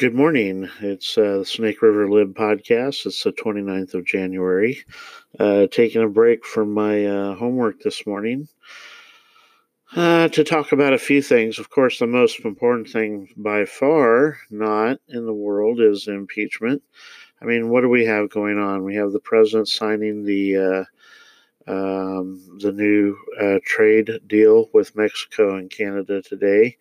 Good morning. It's uh, the Snake River Lib podcast. It's the 29th of January. Uh, taking a break from my uh, homework this morning uh, to talk about a few things. Of course, the most important thing by far not in the world is impeachment. I mean, what do we have going on? We have the president signing the uh, um, the new uh, trade deal with Mexico and Canada today.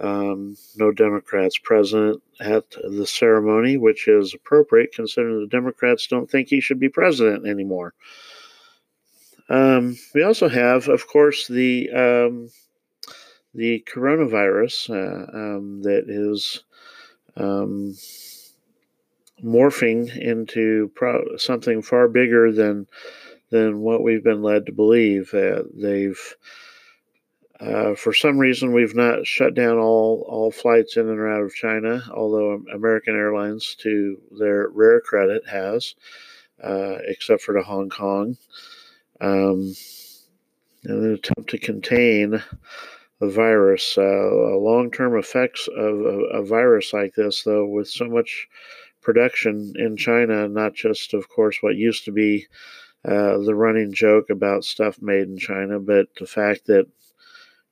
Um, no Democrats present at the ceremony, which is appropriate considering the Democrats don't think he should be president anymore. Um, we also have, of course, the um, the coronavirus uh, um, that is um, morphing into pro- something far bigger than than what we've been led to believe. Uh, they've uh, for some reason, we've not shut down all, all flights in and out of China, although American Airlines, to their rare credit, has, uh, except for to Hong Kong. Um, in an attempt to contain the virus. Uh, long term effects of a, a, virus like this, though, with so much production in China, not just, of course, what used to be uh, the running joke about stuff made in China, but the fact that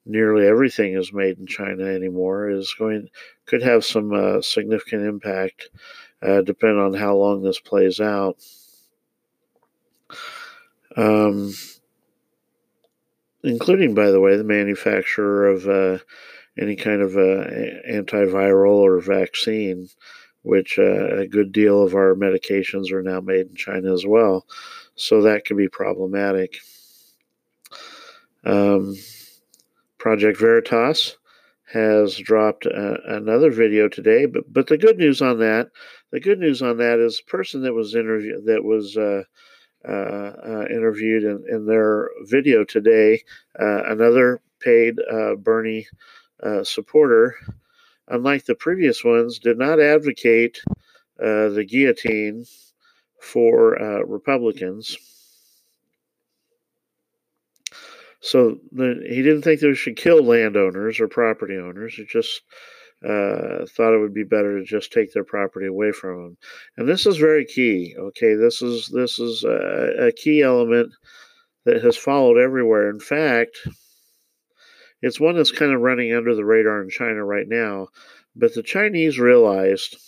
nearly everything is made in China anymore is going could have some uh, significant impact, uh, depending on how long this plays out. Um, including, by the way, the manufacturer of uh, any kind of uh, antiviral or vaccine, which uh, a good deal of our medications are now made in China as well. So that could be problematic. Um, Project Veritas has dropped uh, another video today, but but the good news on that, the good news on that is the person that was interviewed that was uh, uh, uh, interviewed in, in their video today, uh, another paid uh, Bernie supporter, unlike the previous ones, did not advocate the guillotine for Republicans. So the, he didn't think they should kill landowners or property owners. He just uh, thought it would be better to just take their property away from them. And this is very key. Okay, this is this is a, a key element that has followed everywhere. In fact, it's one that's kind of running under the radar in China right now. But the Chinese realized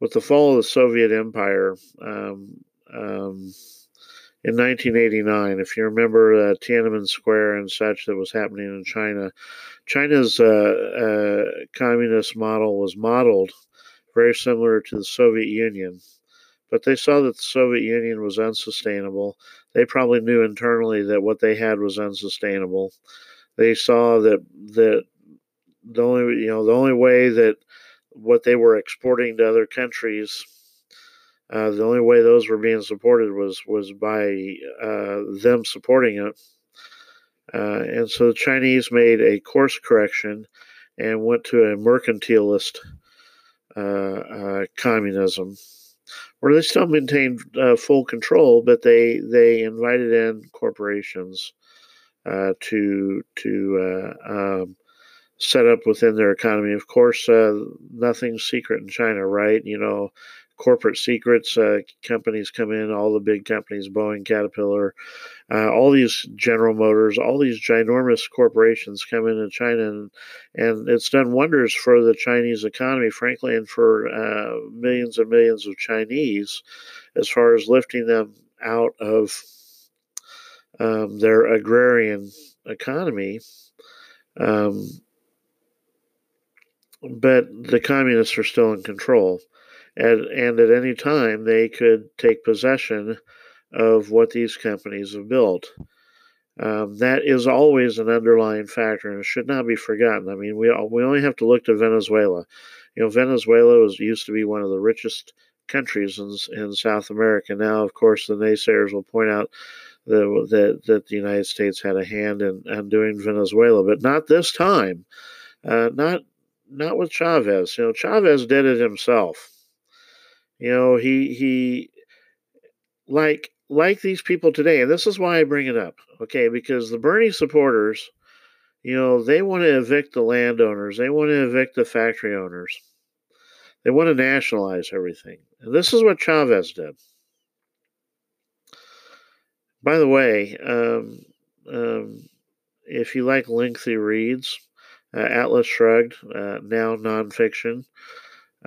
with the fall of the Soviet Empire. Um, um, in 1989. If you remember uh, Tiananmen Square and such that was happening in China, China's uh, uh, communist model was modeled very similar to the Soviet Union. But they saw that the Soviet Union was unsustainable. They probably knew internally that what they had was unsustainable. They saw that that the only you know the only way that what they were exporting to other countries uh, the only way those were being supported was was by uh, them supporting it. Uh, and so the Chinese made a course correction and went to a mercantilist uh, uh, communism, where they still maintained uh, full control, but they they invited in corporations to to um, set up within their economy. Of course, nothing's secret in China, right? You know corporate secrets. Uh, companies come in, all the big companies, Boeing, Caterpillar, uh, all these General Motors, all these ginormous corporations come into China, and, and it's done wonders for the Chinese economy, frankly, and for uh, millions and millions of Chinese as far as lifting them out of um, their agrarian economy. Um, but the communists are still in control and, and at any time they could take possession of what these companies have built. Um, that is always an underlying factor and should not be forgotten. I mean, we, we only have to look to Venezuela. You know, Venezuela was used to be one of the richest countries in, in South America. Now, of course, the naysayers will point out that, that, that the United States had a hand in, in doing Venezuela, but not this time. Uh, not not with Chavez. You know, Chavez did it himself. You know, he he like like these people today, and this is why I bring it up, okay? Because the Bernie supporters, you know, they want to evict the landowners, they want to evict the factory owners, They want to nationalize everything. And this is what Chavez did. By the way, um, um, if you like lengthy reads, uh, Atlas Shrugged, uh, now nonfiction,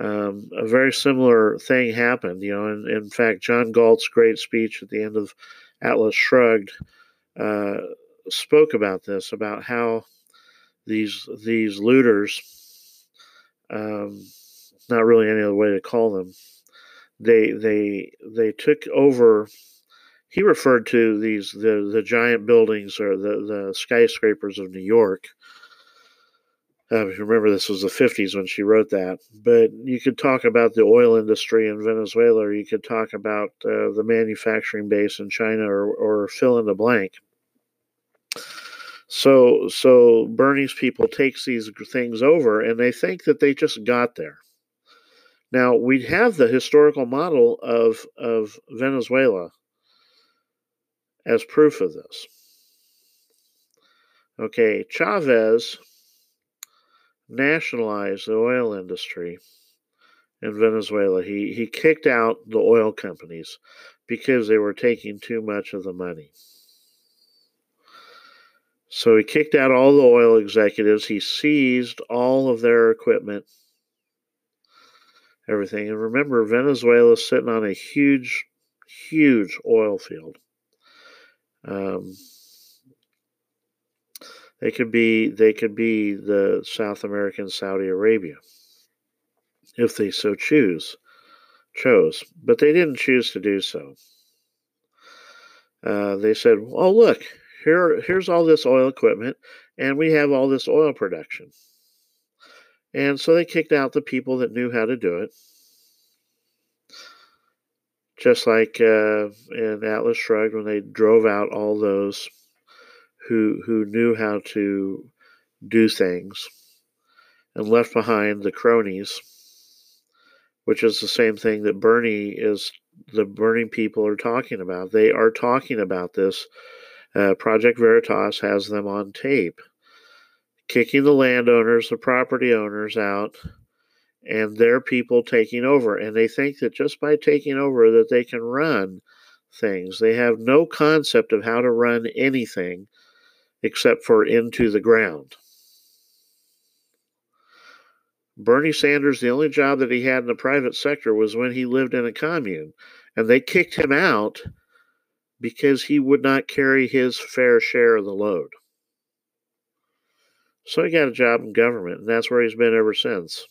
um, a very similar thing happened. You know, and in fact, John Galt's great speech at the end of Atlas Shrugged uh, spoke about this, about how these these looters, um, not really any other way to call them, they they they took over. He referred to these the the giant buildings or the the skyscrapers of New York uh, remember, this was the 50s when she wrote that. But you could talk about the oil industry in Venezuela, or you could talk about uh, the manufacturing base in China, or, or fill in the blank. So, so Bernie's people takes these things over, and they think that they just got there. Now we have the historical model of of Venezuela as proof of this. Okay, Chavez nationalized the oil industry in Venezuela. He he kicked out the oil companies because they were taking too much of the money. So he kicked out all the oil executives. He seized all of their equipment, everything. And remember, Venezuela's sitting on a huge, huge oil field. Um, they could be they could be the South American Saudi Arabia if they so choose chose, but they didn't choose to do so. Uh, they said, "Oh, look, here here's all this oil equipment, and we have all this oil production." And so they kicked out the people that knew how to do it. Just like uh, in Atlas Shrugged, when they drove out all those who who knew how to do things and left behind the cronies, which is the same thing that Bernie is the burning people are talking about. They are talking about this. Uh, Project Veritas has them on tape, kicking the landowners, the property owners out, and their people taking over. And they think that just by taking over, that they can run things. They have no concept of how to run anything except for into the ground. Bernie Sanders, the only job that he had in the private sector was when he lived in a commune, and they kicked him out because he would not carry his fair share of the load. So he got a job in government, and that's where he's been ever since.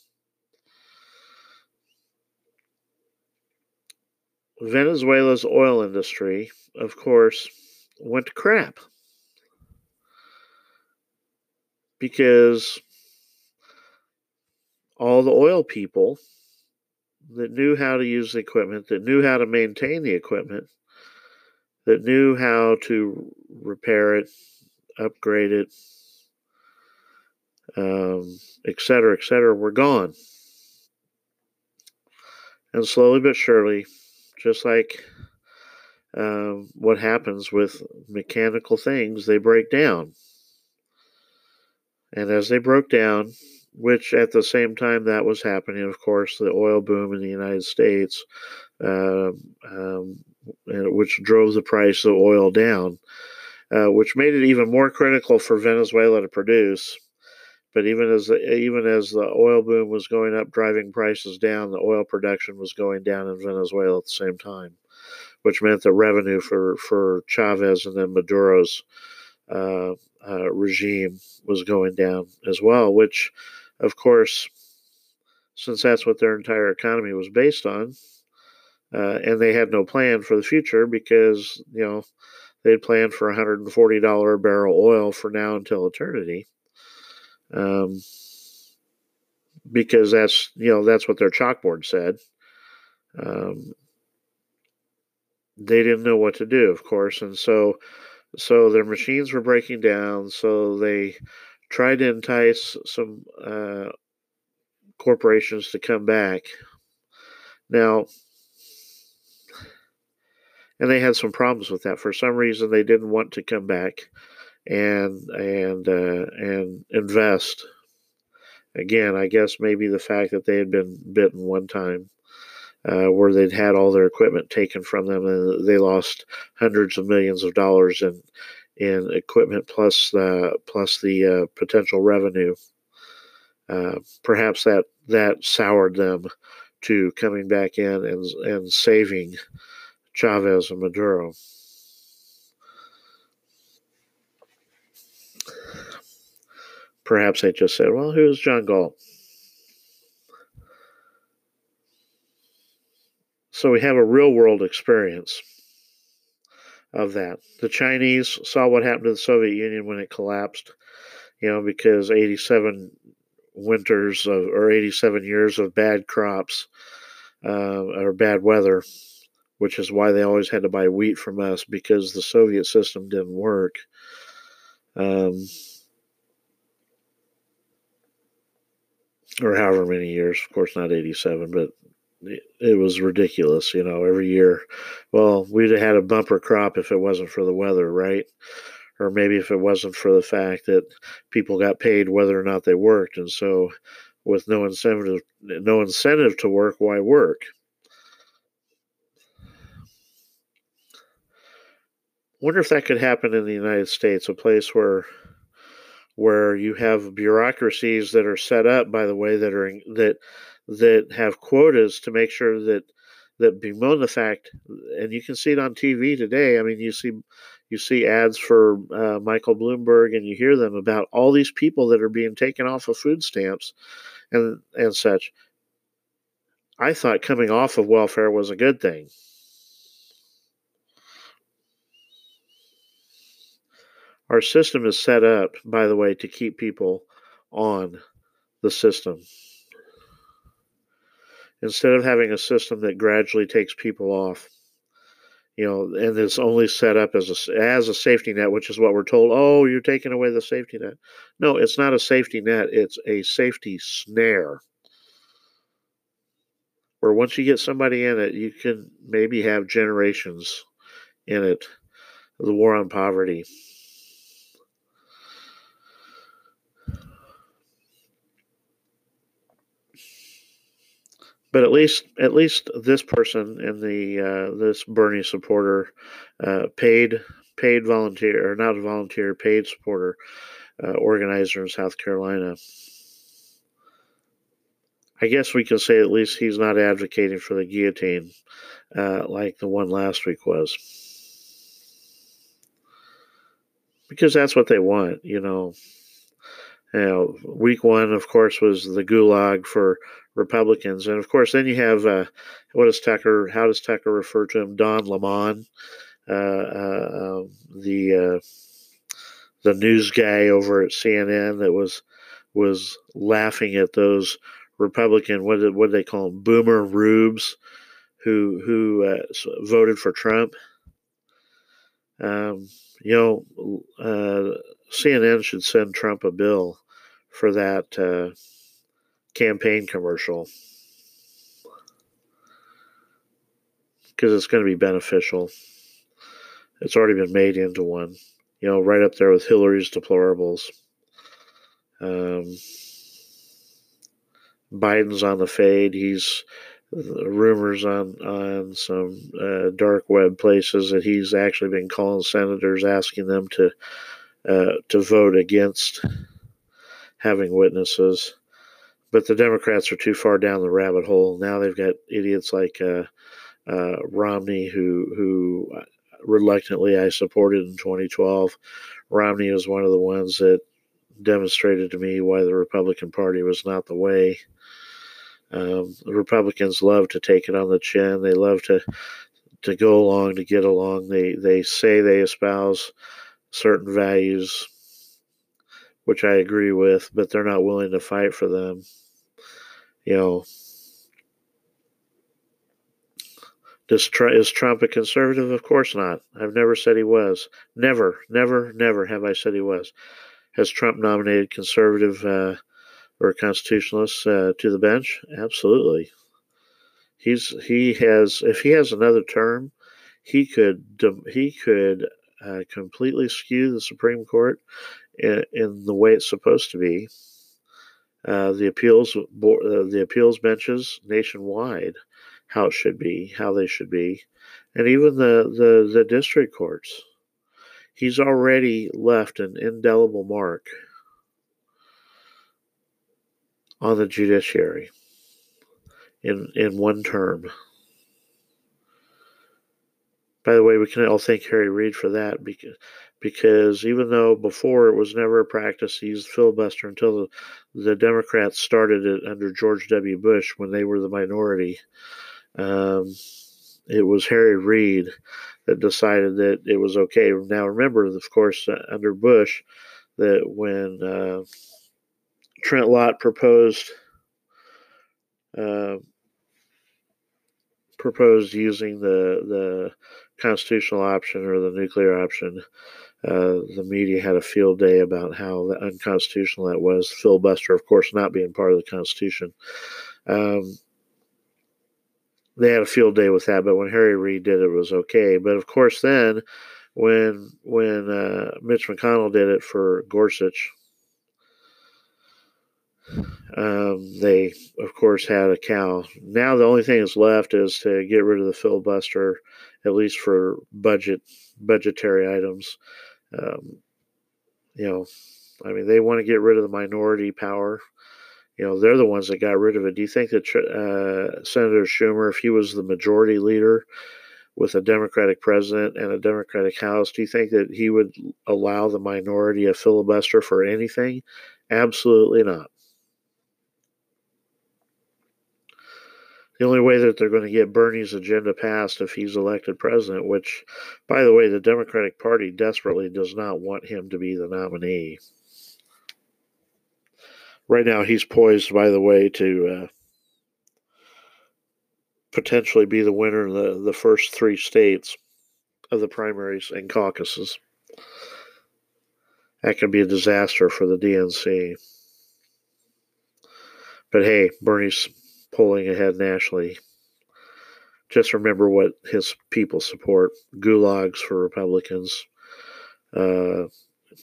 Venezuela's oil industry, of course, went to crap. Because all the oil people that knew how to use the equipment, that knew how to maintain the equipment, that knew how to repair it, upgrade it, um, et cetera, et cetera, were gone. And slowly but surely, just like um, what happens with mechanical things, they break down. And as they broke down, which at the same time that was happening, of course, the oil boom in the United States, uh, um, which drove the price of oil down, uh, which made it even more critical for Venezuela to produce. But even as the, even as the oil boom was going up, driving prices down, the oil production was going down in Venezuela at the same time, which meant the revenue for for Chavez and then Maduro's uh, uh, regime was going down as well, which, of course, since that's what their entire economy was based on, uh, and they had no plan for the future because, you know, they'd planned for $140 a barrel oil for now until eternity. Um, because that's, you know, that's what their chalkboard said. Um, they didn't know what to do, of course. And so so their machines were breaking down, so they tried to entice some uh, corporations to come back. Now, and they had some problems with that. For some reason, they didn't want to come back and and uh, and invest Again, I guess maybe the fact that they had been bitten one time, uh, where they'd had all their equipment taken from them and they lost hundreds of millions of dollars in in equipment plus uh, plus the uh, potential revenue. Uh, perhaps that that soured them to coming back in and and saving Chavez and Maduro. Perhaps they just said, "Well, who's John Galt?" So we have a real world experience of that. The Chinese saw what happened to the Soviet Union when it collapsed, you know, because 87 winters of, or 87 years of bad crops uh, or bad weather, which is why they always had to buy wheat from us because the Soviet system didn't work. Um, or however many years, of course, not 87, but it was ridiculous, you know, every year. Well, we'd have had a bumper crop if it wasn't for the weather, right? Or maybe if it wasn't for the fact that people got paid whether or not they worked. And so with no incentive no incentive to work, why work? Wonder if that could happen in the United States, a place where where you have bureaucracies that are set up by the way that are that that have quotas to make sure that that bemoan the fact, and you can see it on TV today. I mean, you see you see ads for uh, Michael Bloomberg, and you hear them about all these people that are being taken off of food stamps and and such. I thought coming off of welfare was a good thing. Our system is set up, by the way, to keep people on the system instead of having a system that gradually takes people off you know and it's only set up as a as a safety net which is what we're told oh you're taking away the safety net. No it's not a safety net it's a safety snare. Where once you get somebody in it you can maybe have generations in it. The war on poverty but at least at least this person in the uh, this Bernie supporter uh, paid paid volunteer or not a volunteer paid supporter uh, organizer in South Carolina. I guess we can say at least he's not advocating for the guillotine uh, like the one last week was. Because that's what they want, you know. You know, week one, of course, was the gulag for Republicans, and of course, then you have uh, what does Tucker? How does Tucker refer to him? Don Lemon, uh, uh, um, the uh, the news guy over at CNN that was was laughing at those Republican what did what did they call them boomer rubes who who uh, voted for Trump. Um, you know, uh, CNN should send Trump a bill for that campaign commercial because it's going to be beneficial. It's already been made into one, you know, right up there with Hillary's deplorables. Um, Biden's on the fade. He's rumors on on some uh, dark web places that he's actually been calling senators, asking them to uh, to vote against having witnesses. But the Democrats are too far down the rabbit hole. Now they've got idiots like uh, uh, Romney, who who reluctantly I supported in 2012. Romney was one of the ones that demonstrated to me why the Republican Party was not the way. Um, the Republicans love to take it on the chin. They love to to go along to get along. They they say they espouse certain values, which I agree with, but they're not willing to fight for them. You know, Does, is Trump a conservative? Of course not. I've never said he was. Never, never, never have I said he was. Has Trump nominated conservative uh, or constitutionalists uh, to the bench? Absolutely. He's he has if he has another term, he could he could uh, completely skew the Supreme Court in, the way it's supposed to be. uh, the appeals bo- uh, the appeals benches nationwide, how it should be, how they should be, and even the the, the district courts. He's already left an indelible mark on the judiciary in in one term. By the way, we can all thank Harry Reid for that because because even though before it was never a practice to use filibuster until the, the Democrats started it under George W. Bush when they were the minority, um, it was Harry Reid that decided that it was okay. Now, remember, of course, uh, under Bush, that when uh, Trent Lott proposed uh, proposed using the the constitutional option or the nuclear option, uh, the media had a field day about how unconstitutional that was. Filibuster, of course, not being part of the Constitution. Um, they had a field day with that, but when Harry Reid did it, it was okay. But of course, then when when uh, Mitch McConnell did it for Gorsuch, um, they of course had a cow. Now the only thing that's left is to get rid of the filibuster, at least for budget budgetary items. Um, you know, I mean, they want to get rid of the minority power. You know, they're the ones that got rid of it. Do you think that uh, Senator Schumer, if he was the majority leader with a Democratic president and a Democratic House, do you think that he would allow the minority a filibuster for anything? Absolutely not. The only way that they're going to get Bernie's agenda passed if he's elected president, which, by the way, the Democratic Party desperately does not want him to be the nominee. Right now, he's poised, by the way, to uh, potentially be the winner in the, the first three states of the primaries and caucuses. That could be a disaster for the DNC. But hey, Bernie's pulling ahead nationally. Just remember what his people support: gulags for Republicans, uh,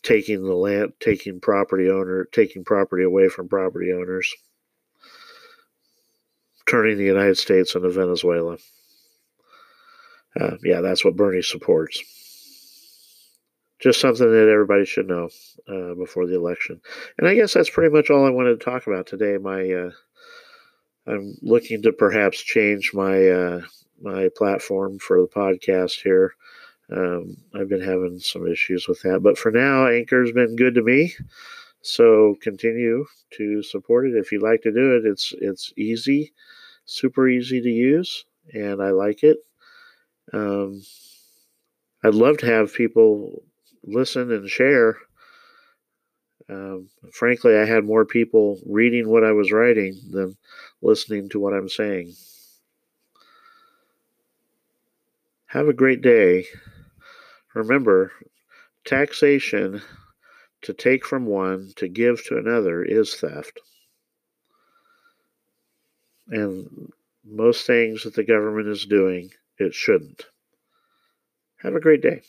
taking the land, taking property owner, taking property away from property owners, turning the United States into Venezuela. Uh, yeah, that's what Bernie supports. Just something that everybody should know uh, before the election. And I guess that's pretty much all I wanted to talk about today. My uh, I'm looking to perhaps change my uh, my platform for the podcast here. Um, I've been having some issues with that, but for now, Anchor's been good to me. So continue to support it if you like to do it. It's it's easy, super easy to use, and I like it. Um, I'd love to have people listen and share. Um, frankly, I had more people reading what I was writing than listening to what I'm saying. Have a great day. Remember, taxation to take from one to give to another is theft. And most things that the government is doing, it shouldn't. Have a great day.